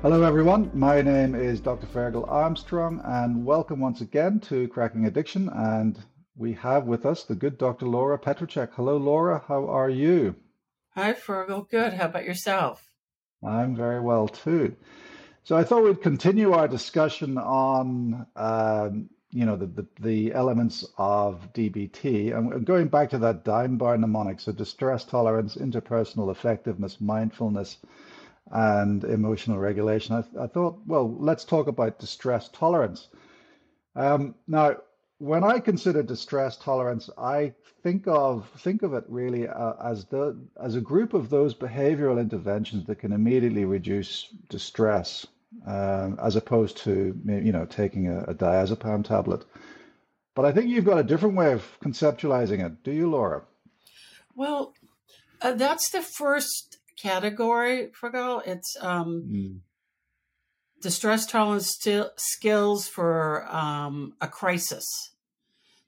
Hello, everyone. My name is Dr. Fergal Armstrong, and welcome once again to Cracking Addiction. And we have with us the good Dr. Laura Petracek. Hello, Laura. How are you? Hi, Fergal. Good. How about yourself? I'm very well too. So I thought we'd continue our discussion on, um, you know, the, the, the elements of DBT, and going back to that dime bar mnemonic, so distress tolerance, interpersonal effectiveness, mindfulness and emotional regulation. I, I, thought, well, let's talk about distress tolerance. Um, now, when I consider distress tolerance, I think of think of it really uh, as the as a group of those behavioral interventions that can immediately reduce distress, um, as opposed to you know taking a, a diazepam tablet. But I think you've got a different way of conceptualizing it, do you, Laura? Well, uh, that's the first category, Fergal. It's um, mm. distress tolerance st- skills for um, a crisis.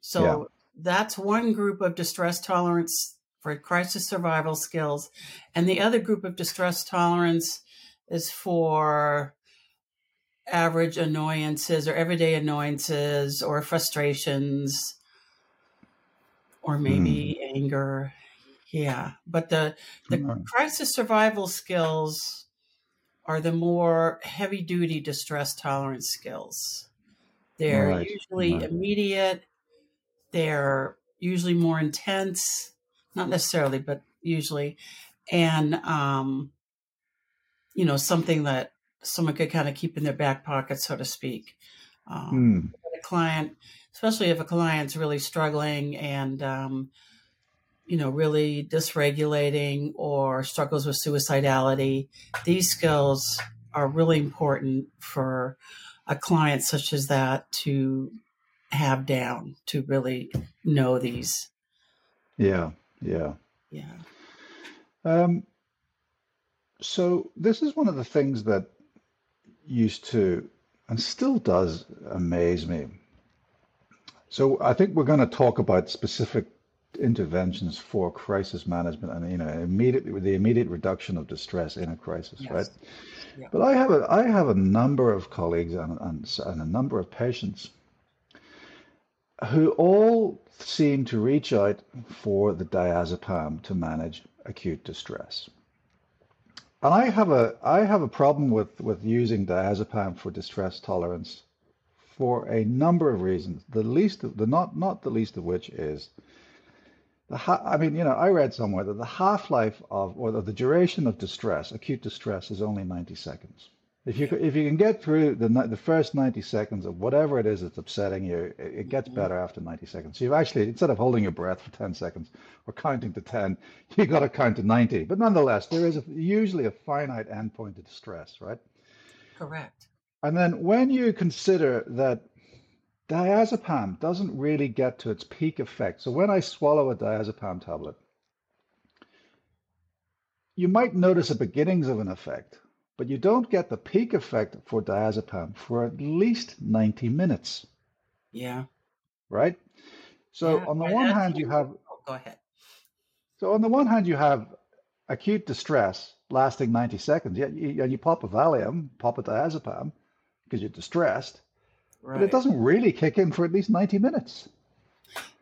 So yeah. that's one group of distress tolerance for crisis survival skills. And the other group of distress tolerance is for average annoyances or everyday annoyances or frustrations or maybe mm. anger yeah, but the the mm-hmm. crisis survival skills are the more heavy duty distress tolerance skills. They're right. usually right. immediate. They're usually more intense, not necessarily, but usually, and um, you know something that someone could kind of keep in their back pocket, so to speak. Um, mm. A client, especially if a client's really struggling and um, you know, really dysregulating or struggles with suicidality, these skills are really important for a client such as that to have down, to really know these. Yeah, yeah. Yeah. Um, so this is one of the things that used to and still does amaze me. So I think we're going to talk about specific interventions for crisis management and you know immediately the immediate reduction of distress in a crisis yes. right yeah. but i have a i have a number of colleagues and, and, and a number of patients who all seem to reach out for the diazepam to manage acute distress and i have a i have a problem with with using diazepam for distress tolerance for a number of reasons the least of the not not the least of which is the ha- I mean, you know, I read somewhere that the half-life of or the duration of distress, acute distress, is only 90 seconds. If you if you can get through the the first 90 seconds of whatever it is that's upsetting you, it, gets mm-hmm. better after 90 seconds. So you've actually instead of holding your breath for 10 seconds or counting to 10, you got to count to 90. But nonetheless, there is a, usually a finite endpoint to distress, right? Correct. And then when you consider that diazepam doesn't really get to its peak effect. So when I swallow a diazepam tablet, you might notice the beginnings of an effect, but you don't get the peak effect for diazepam for at least 90 minutes. Yeah. Right? So yeah, on the one hand, you have. Oh, go ahead. So on the one hand, you have acute distress lasting 90 seconds. Yeah, you, you pop a Valium, pop a diazepam because you're distressed Right. But it doesn't really kick in for at least 90 minutes.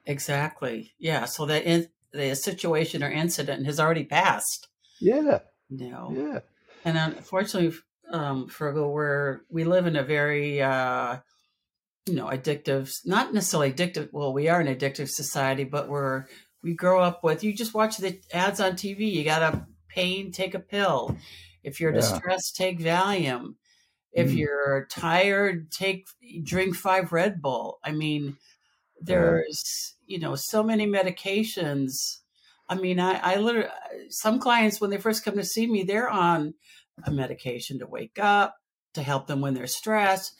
Exactly. Yeah. So that in, the situation or incident has already passed. Yeah. You know? Yeah. And unfortunately, um, Fergal, where we live in a very, uh, you know, addictive, not necessarily addictive. Well, we are an addictive society, but we're, we grow up with, you just watch the ads on TV. You got a pain, take a pill. If you're yeah. distressed, take Valium. If mm. you're tired, take drink five Red Bull. I mean, there's you know so many medications. I mean, I, I literally some clients when they first come to see me, they're on a medication to wake up, to help them when they're stressed,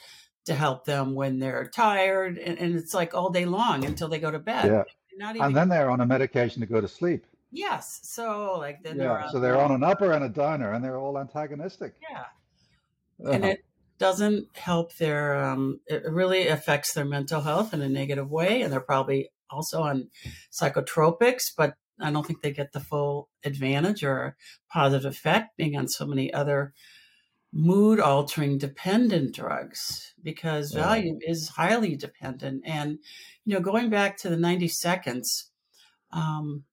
to help them when they're tired, and, and it's like all day long until they go to bed. Yeah. Even, and then they're on a medication to go to sleep. Yes. So like then yeah. They're on, so they're on an upper and a downer, and they're all antagonistic. Yeah uh-huh. and it doesn't help their um, it really affects their mental health in a negative way and they're probably also on psychotropics but i don't think they get the full advantage or positive effect being on so many other mood altering dependent drugs because yeah. Valium is highly dependent. And, you know, going back to the 90 seconds, um,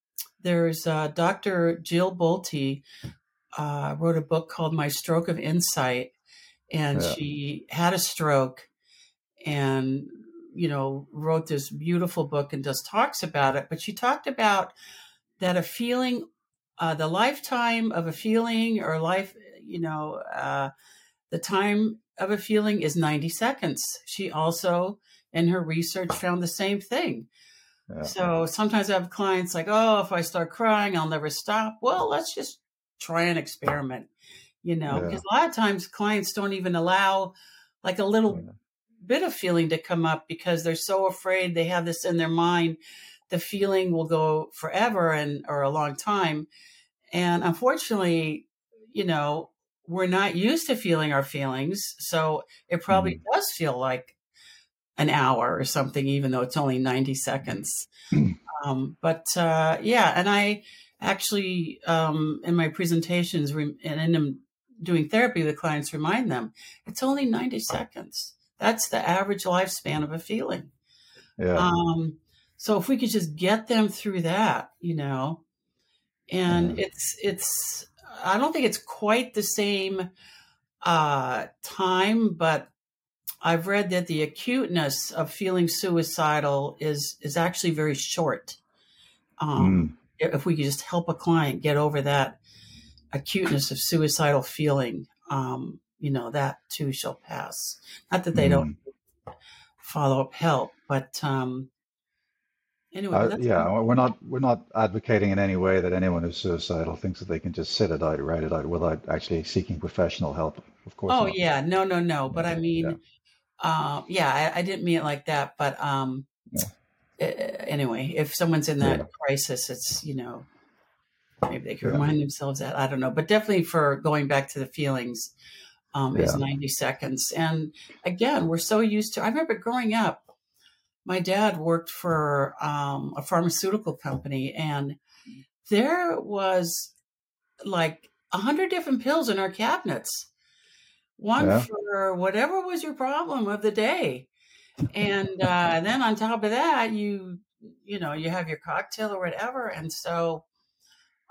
there's uh, Dr. Jill Bolte uh, wrote a book called My Stroke of Insight, and yeah. she had a stroke and you know wrote this beautiful book and just talks about it. But she talked about that a feeling, uh, the lifetime of a feeling or life, you know, uh, the time of a feeling is 90 seconds. She also, in her research, found the same thing. Yeah. So sometimes I have clients like, oh, if I start crying, I'll never stop. Well, let's just try an experiment, you know, yeah. because a lot of times clients don't even allow like a little yeah. bit of feeling to come up because they're so afraid they have this in their mind. The feeling will go forever and or a long time. And unfortunately, you know, we're not used to feeling our feelings. So it probably mm-hmm. does feel like an hour or something, even though it's only 90 seconds. um, but uh, yeah, and I actually, um, in my presentations re- and in them doing therapy with clients, remind them it's only 90 seconds. That's the average lifespan of a feeling. Yeah. Um, so if we could just get them through that, you know, and yeah. it's, it's, I don't think it's quite the same uh, time, but I've read that the acuteness of feeling suicidal is is actually very short. Um, mm. If we could just help a client get over that acuteness of suicidal feeling, um, you know, that too shall pass. Not that they mm. don't follow up help, but um, Anyway, uh, yeah, we're not we're not advocating in any way that anyone who's suicidal thinks that they can just sit it out, write it out without actually seeking professional help. Of course. Oh not. yeah, no, no, no. But I mean, yeah, uh, yeah I, I, didn't mean it like that. But um, yeah. anyway, if someone's in that crisis, it's you know maybe they can remind themselves that I don't know. But definitely for going back to the feelings. Um, is 90 seconds. And again, we're so used to, I remember growing up, my dad worked for um, a pharmaceutical company, and there was like a hundred different pills in our cabinets, one yeah. for whatever was your problem of the day, and uh, then on top of that, you you know you have your cocktail or whatever, and so.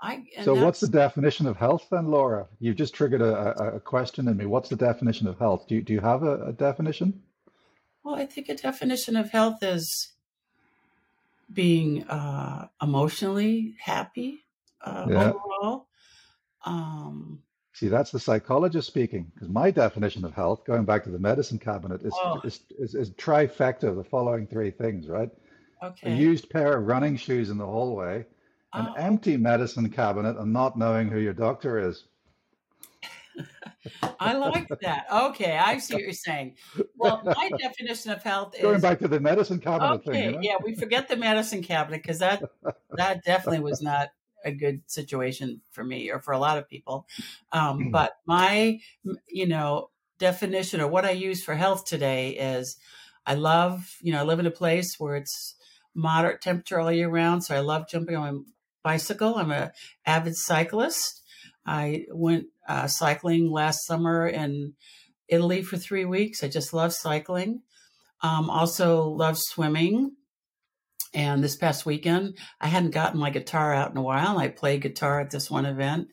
I, so what's the definition of health then, Laura? You've just triggered a, a, question in me. What's the definition of health? Do you, do you have a, a definition? Well, I think a definition of health is being uh, emotionally happy uh, yeah. overall. Um, See, that's the psychologist speaking. Because my definition of health, going back to the medicine cabinet, is, oh. is, is, is trifecta, the following three things, right? Okay. A used pair of running shoes in the hallway, an oh. empty medicine cabinet, and not knowing who your doctor is. I like that. Okay, I see what you're saying. Well, my definition of health is going back to the medicine cabinet okay, thing. You know? Yeah, we forget the medicine cabinet because that that definitely was not a good situation for me or for a lot of people. Um, hmm. but my, you know, definition or what I use for health today is I love, you know, I live in a place where it's moderate temperature all year round, so I love jumping on my bicycle. I'm a avid cyclist. I went uh, cycling last summer in Italy for three weeks. I just love cycling. Um, also love swimming. And this past weekend, I hadn't gotten my guitar out in a while. And I played guitar at this one event.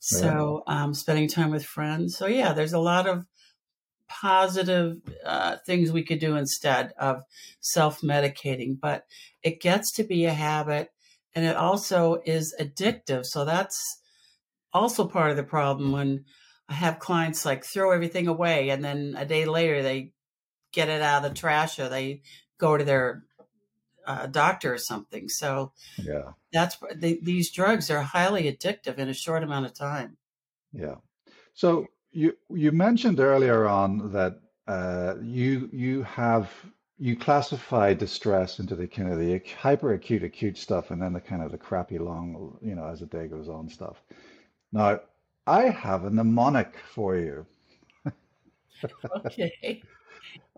So, um, spending time with friends. So, yeah, there's a lot of positive uh, things we could do instead of self medicating, but it gets to be a habit and it also is addictive. So, that's also part of the problem when I have clients like throw everything away and then a day later they get it out of the trash or they go to their uh, doctor or something. So yeah, that's they, these drugs are highly addictive in a short amount of time. Yeah. So you you mentioned earlier on that uh, you you have you classify distress into the kind of the hyper acute acute stuff and then the kind of the crappy long you know as the day goes on stuff now, I have a mnemonic for you. okay.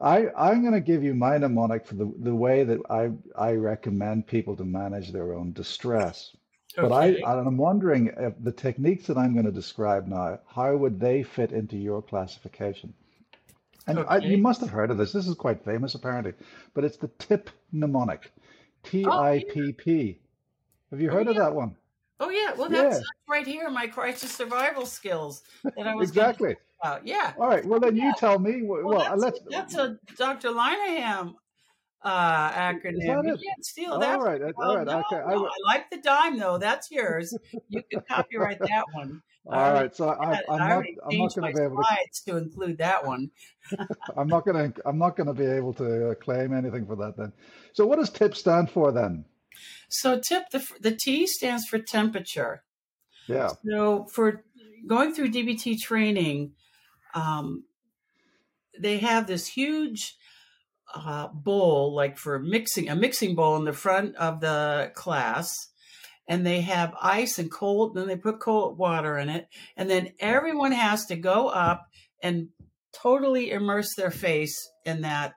I, I'm going to give you my mnemonic for the, the way that I, I recommend people to manage their own distress. okay. But I, I'm wondering if the techniques that I'm going to describe now, how would they fit into your classification? And I, you must have heard of this. This is quite famous, apparently. But it's the TIPP mnemonic, oh, T I P P. Have you oh, heard oh, yeah. of that one? Oh yeah. Well, that's, yeah. right here. My crisis survival skills that I was exactly. About. Yeah. All right. Well, then yeah. you tell me. Well, well that's, let's. That's a Dr. Linehan uh, acronym. You can't steal that. All right, all right. No, okay. No, I, I, like the dime though. That's yours. You can copyright that one. All right. So I, am not. I'm not going to be able to, to include that one. I'm not going to. I'm not going to be able to uh, claim anything for that then. So what does TIPP stand for then? So TIP the the T stands for temperature. Yeah. So for going through DBT training, um, they have this huge uh, bowl, like for mixing, a mixing bowl in the front of the class. And they have ice and cold, then they put cold water in it. And then everyone has to go up and totally immerse their face in that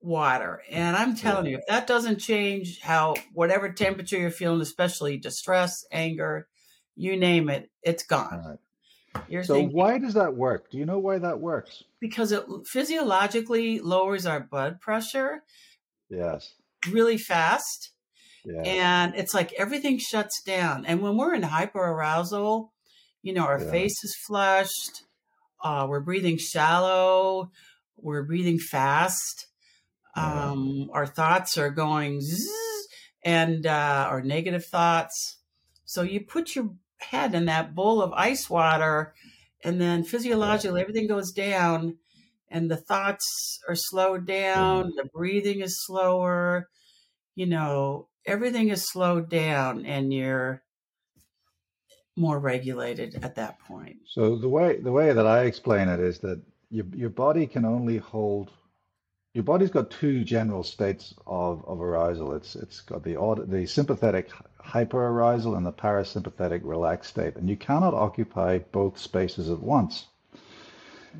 water. And I'm telling you, if that doesn't change how, whatever temperature you're feeling, especially distress, anger, you name it, it's gone. You're so thinking, why does that work? Do you know why that works? Because it physiologically lowers our blood pressure. Yes. Really fast. Yes. And it's like everything shuts down. And when we're in hyperarousal, you know, our yeah. face is flushed, uh, we're breathing shallow, we're breathing fast, yeah. um, our thoughts are going zzz, and uh, our negative thoughts. So you put your head in that bowl of ice water and then physiologically everything goes down and the thoughts are slowed down mm-hmm. the breathing is slower you know everything is slowed down and you're more regulated at that point so the way the way that i explain it is that your, your body can only hold your body's got two general states of, of arousal. It's it's got the the sympathetic hyperarousal and the parasympathetic relaxed state, and you cannot occupy both spaces at once.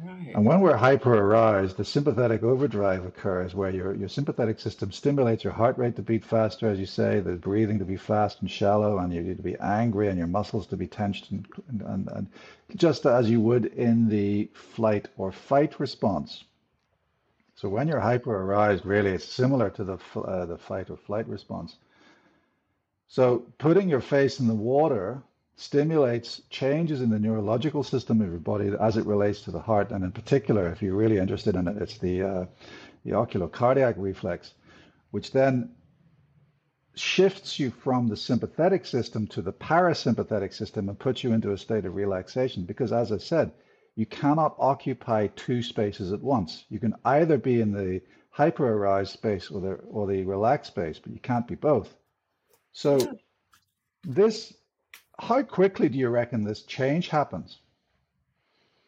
Right. And when we're hyperaroused, the sympathetic overdrive occurs where your, your sympathetic system stimulates your heart rate to beat faster, as you say, the breathing to be fast and shallow, and you to be angry and your muscles to be tensed, and, and, and just as you would in the flight or fight response. So when you're hyperaroused, really, it's similar to the uh, the fight or flight response. So putting your face in the water stimulates changes in the neurological system of your body as it relates to the heart, and in particular, if you're really interested in it, it's the uh, the oculocardiac reflex, which then shifts you from the sympathetic system to the parasympathetic system and puts you into a state of relaxation. Because as I said, you cannot occupy two spaces at once. You can either be in the hyper aroused space or the or the relaxed space, but you can't be both. So this how quickly do you reckon this change happens?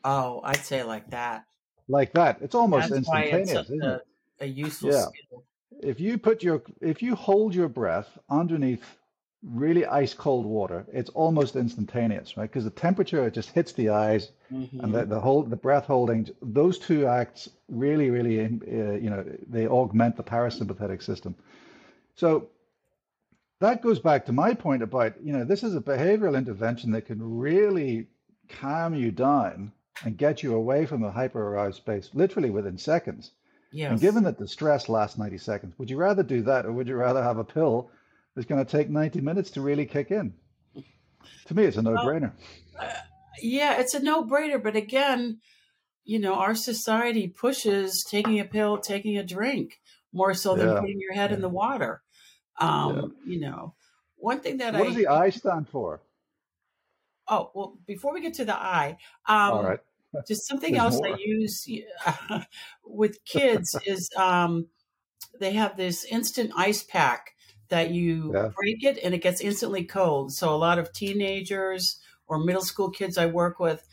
Oh, I'd say like that. Like that. It's almost That's instantaneous, a, isn't a, it? A useful yeah. skill. If you put your if you hold your breath underneath really ice cold water, it's almost instantaneous, right? Because the temperature just hits the eyes, mm-hmm. and the, the whole the breath holding. Those two acts really, really, uh, you know, they augment the parasympathetic system. So that goes back to my point about, you know, this is a behavioral intervention that can really calm you down and get you away from the hyper aroused space literally within seconds. Yes. And given that the stress lasts 90 seconds, would you rather do that or would you rather have a pill that's going to take 90 minutes to really kick in. To me, it's a no brainer. Uh, yeah, it's a no brainer. But again, you know, our society pushes taking a pill, taking a drink more so than yeah. putting your head yeah. in the water. Um, yeah. You know, one thing that what I. What does the I stand for? Oh, well, before we get to the I, um, All right. just something else more. I use uh, with kids is um, they have this instant ice pack that you yeah. break it and it gets instantly cold. So a lot of teenagers or middle school kids I work with,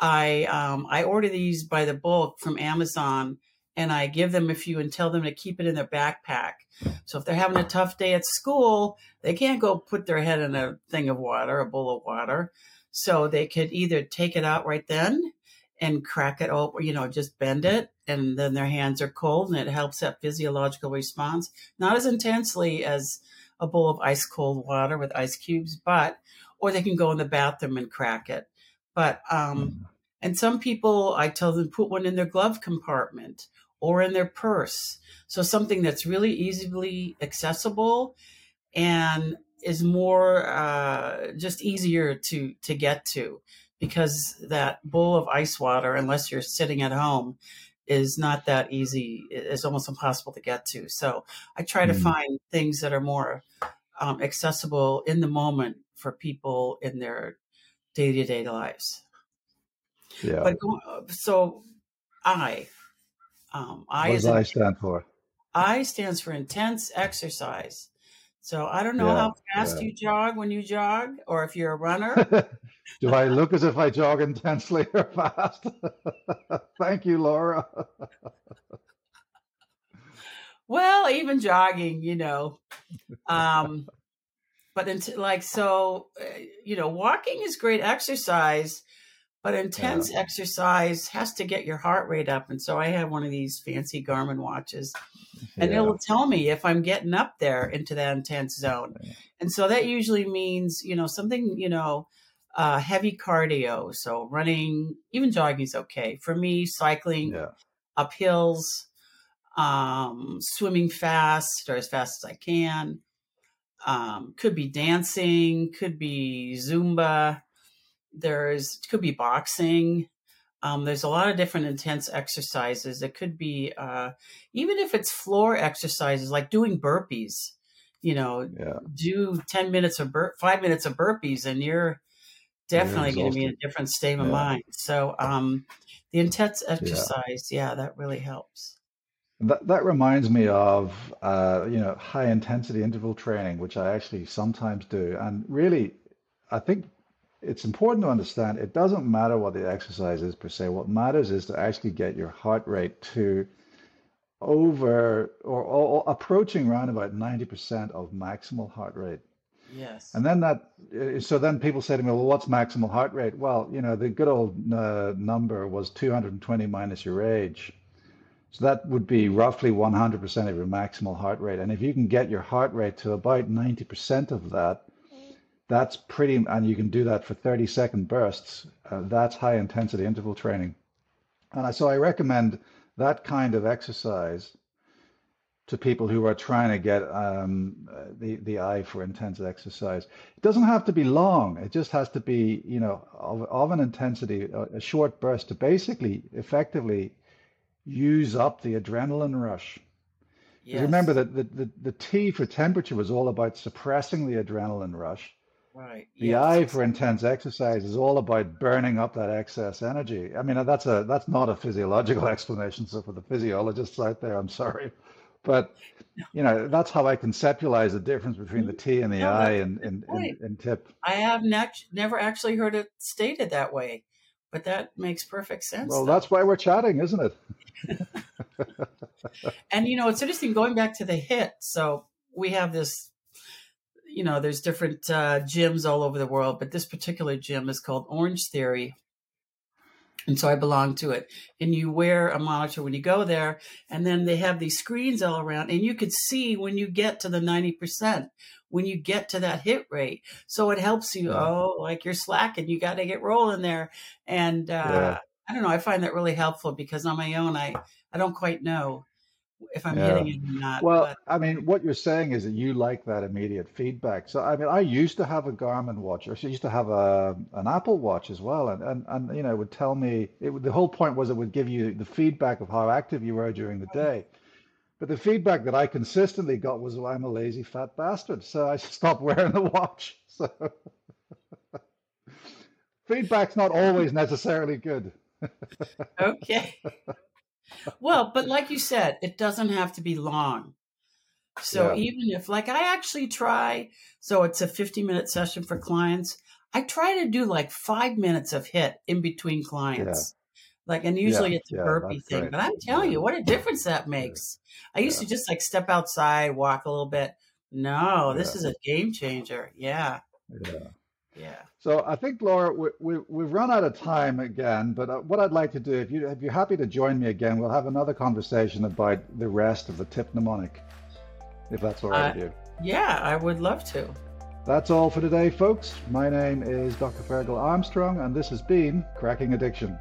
I um, I order these by the bulk from Amazon and I give them a few and tell them to keep it in their backpack. So if they're having a tough day at school, they can't go put their head in a thing of water, a bowl of water. So they could either take it out right then and crack it open, you know, just bend it, and then their hands are cold, and it helps that physiological response. Not as intensely as a bowl of ice cold water with ice cubes, but or they can go in the bathroom and crack it. But um, mm. and some people, I tell them put one in their glove compartment or in their purse. So something that's really easily accessible and is more uh, just easier to to get to because that bowl of ice water, unless you're sitting at home, is not that easy. It's almost impossible to get to. So I try to mm. find things that are more um, accessible in the moment for people in their day to day lives. Yeah. But so I, um, I what does I stand for? I stands for intense exercise. So I don't know yeah, how fast yeah. you jog when you jog, or if you're a runner. Do I look as if I jog intensely or fast? Thank you, Laura. well, even jogging, you know. Um, but into, like so, uh, you know, walking is great exercise, but intense yeah. exercise has to get your heart rate up. And so I have one of these fancy Garmin watches, and yeah. it will tell me if I'm getting up there into that intense zone. Yeah. And so that usually means, you know, something, you know uh, heavy cardio. So running, even jogging is okay. For me, cycling up hills, um, swimming fast or as fast as I can. Um, could be dancing, could be Zumba. There's could be boxing. Um, there's a lot of different intense exercises. It could be uh, even if it's floor exercises like doing burpees. You know, yeah. do ten minutes of bur- five minutes of burpees, and you're definitely going to be in a different state of yeah. mind. So um, the intense exercise, yeah. yeah. that really helps. That that reminds me of uh, you know high intensity interval training, which I actually sometimes do, and really, I think it's important to understand it doesn't matter what the exercise is per se. What matters is to actually get your heart rate to over or, or approaching around about 90% of maximal heart rate. Yes. And then that, uh, so then people say to me, well, what's maximal heart rate? Well, you know, the good old uh, number was 220 minus your age. So that would be roughly 100% of your maximal heart rate. And if you can get your heart rate to about 90% of that, that's pretty, and you can do that for 30 second bursts. Uh, that's high intensity interval training. And I, so I recommend that kind of exercise to people who are trying to get um, the the I for intense exercise. It doesn't have to be long. It just has to be, you know, of, of an intensity, a, a short burst to basically effectively use up the adrenaline rush. Yes. Remember that the, the, the T for temperature was all about suppressing the adrenaline rush. Right. The yes. I for intense exercise is all about burning up that excess energy. I mean, that's a that's not a physiological explanation. So for the physiologists out there, I'm sorry. But you know, that's how I conceptualize the difference between the T and the no, I and in, in, in, TIPP. I have ne- never actually heard it stated that way, but that makes perfect sense. Well, though. that's why we're chatting, isn't it? and you know, it's interesting going back to the HIIT. So we have this, you know, there's different uh, gyms all over the world, but this particular gym is called Orange Theory and so I belong to it. And you wear a monitor when you go there, and then they have these screens all around, and you could see when you get to the 90%, when you get to that hit rate. So it helps you, yeah. oh, like you're slacking, you got to get rolling there. And uh, yeah. I don't know, I find that really helpful because on my own, I, I don't quite know if I'm yeah. hitting it or not. Well, but. I mean, what you're saying is that you like that immediate feedback. So, I mean, I used to have a Garmin watch, I used to have a an Apple Watch as well, and and, and you know, it would tell me. It the whole point was it would give you the feedback of how active you were during the day. But the feedback that I consistently got was, well, I'm a lazy fat bastard, so I stopped wearing the watch. So feedback's not always necessarily good. okay well, but like you said, it doesn't have to be long. So yeah. even if, like, I actually try, so it's a 50 minute session for clients. I try to do like five minutes of HIIT in between clients. Yeah. Like, and usually yeah, it's a burpee thing, but I'm telling you what a difference that makes. I used to just like step outside, walk a little bit. No, this is a game changer. Yeah. Yeah. Yeah. So I think, Laura, we, we, we've run out of time again, but uh, what I'd like to do, if, you, if you're happy to join me again, we'll have another conversation about the rest of the TIPP mnemonic, if that's all right uh, with you. Yeah, I would love to. That's all for today, folks. My name is Dr. Fergal Armstrong, and this has been Cracking Addiction.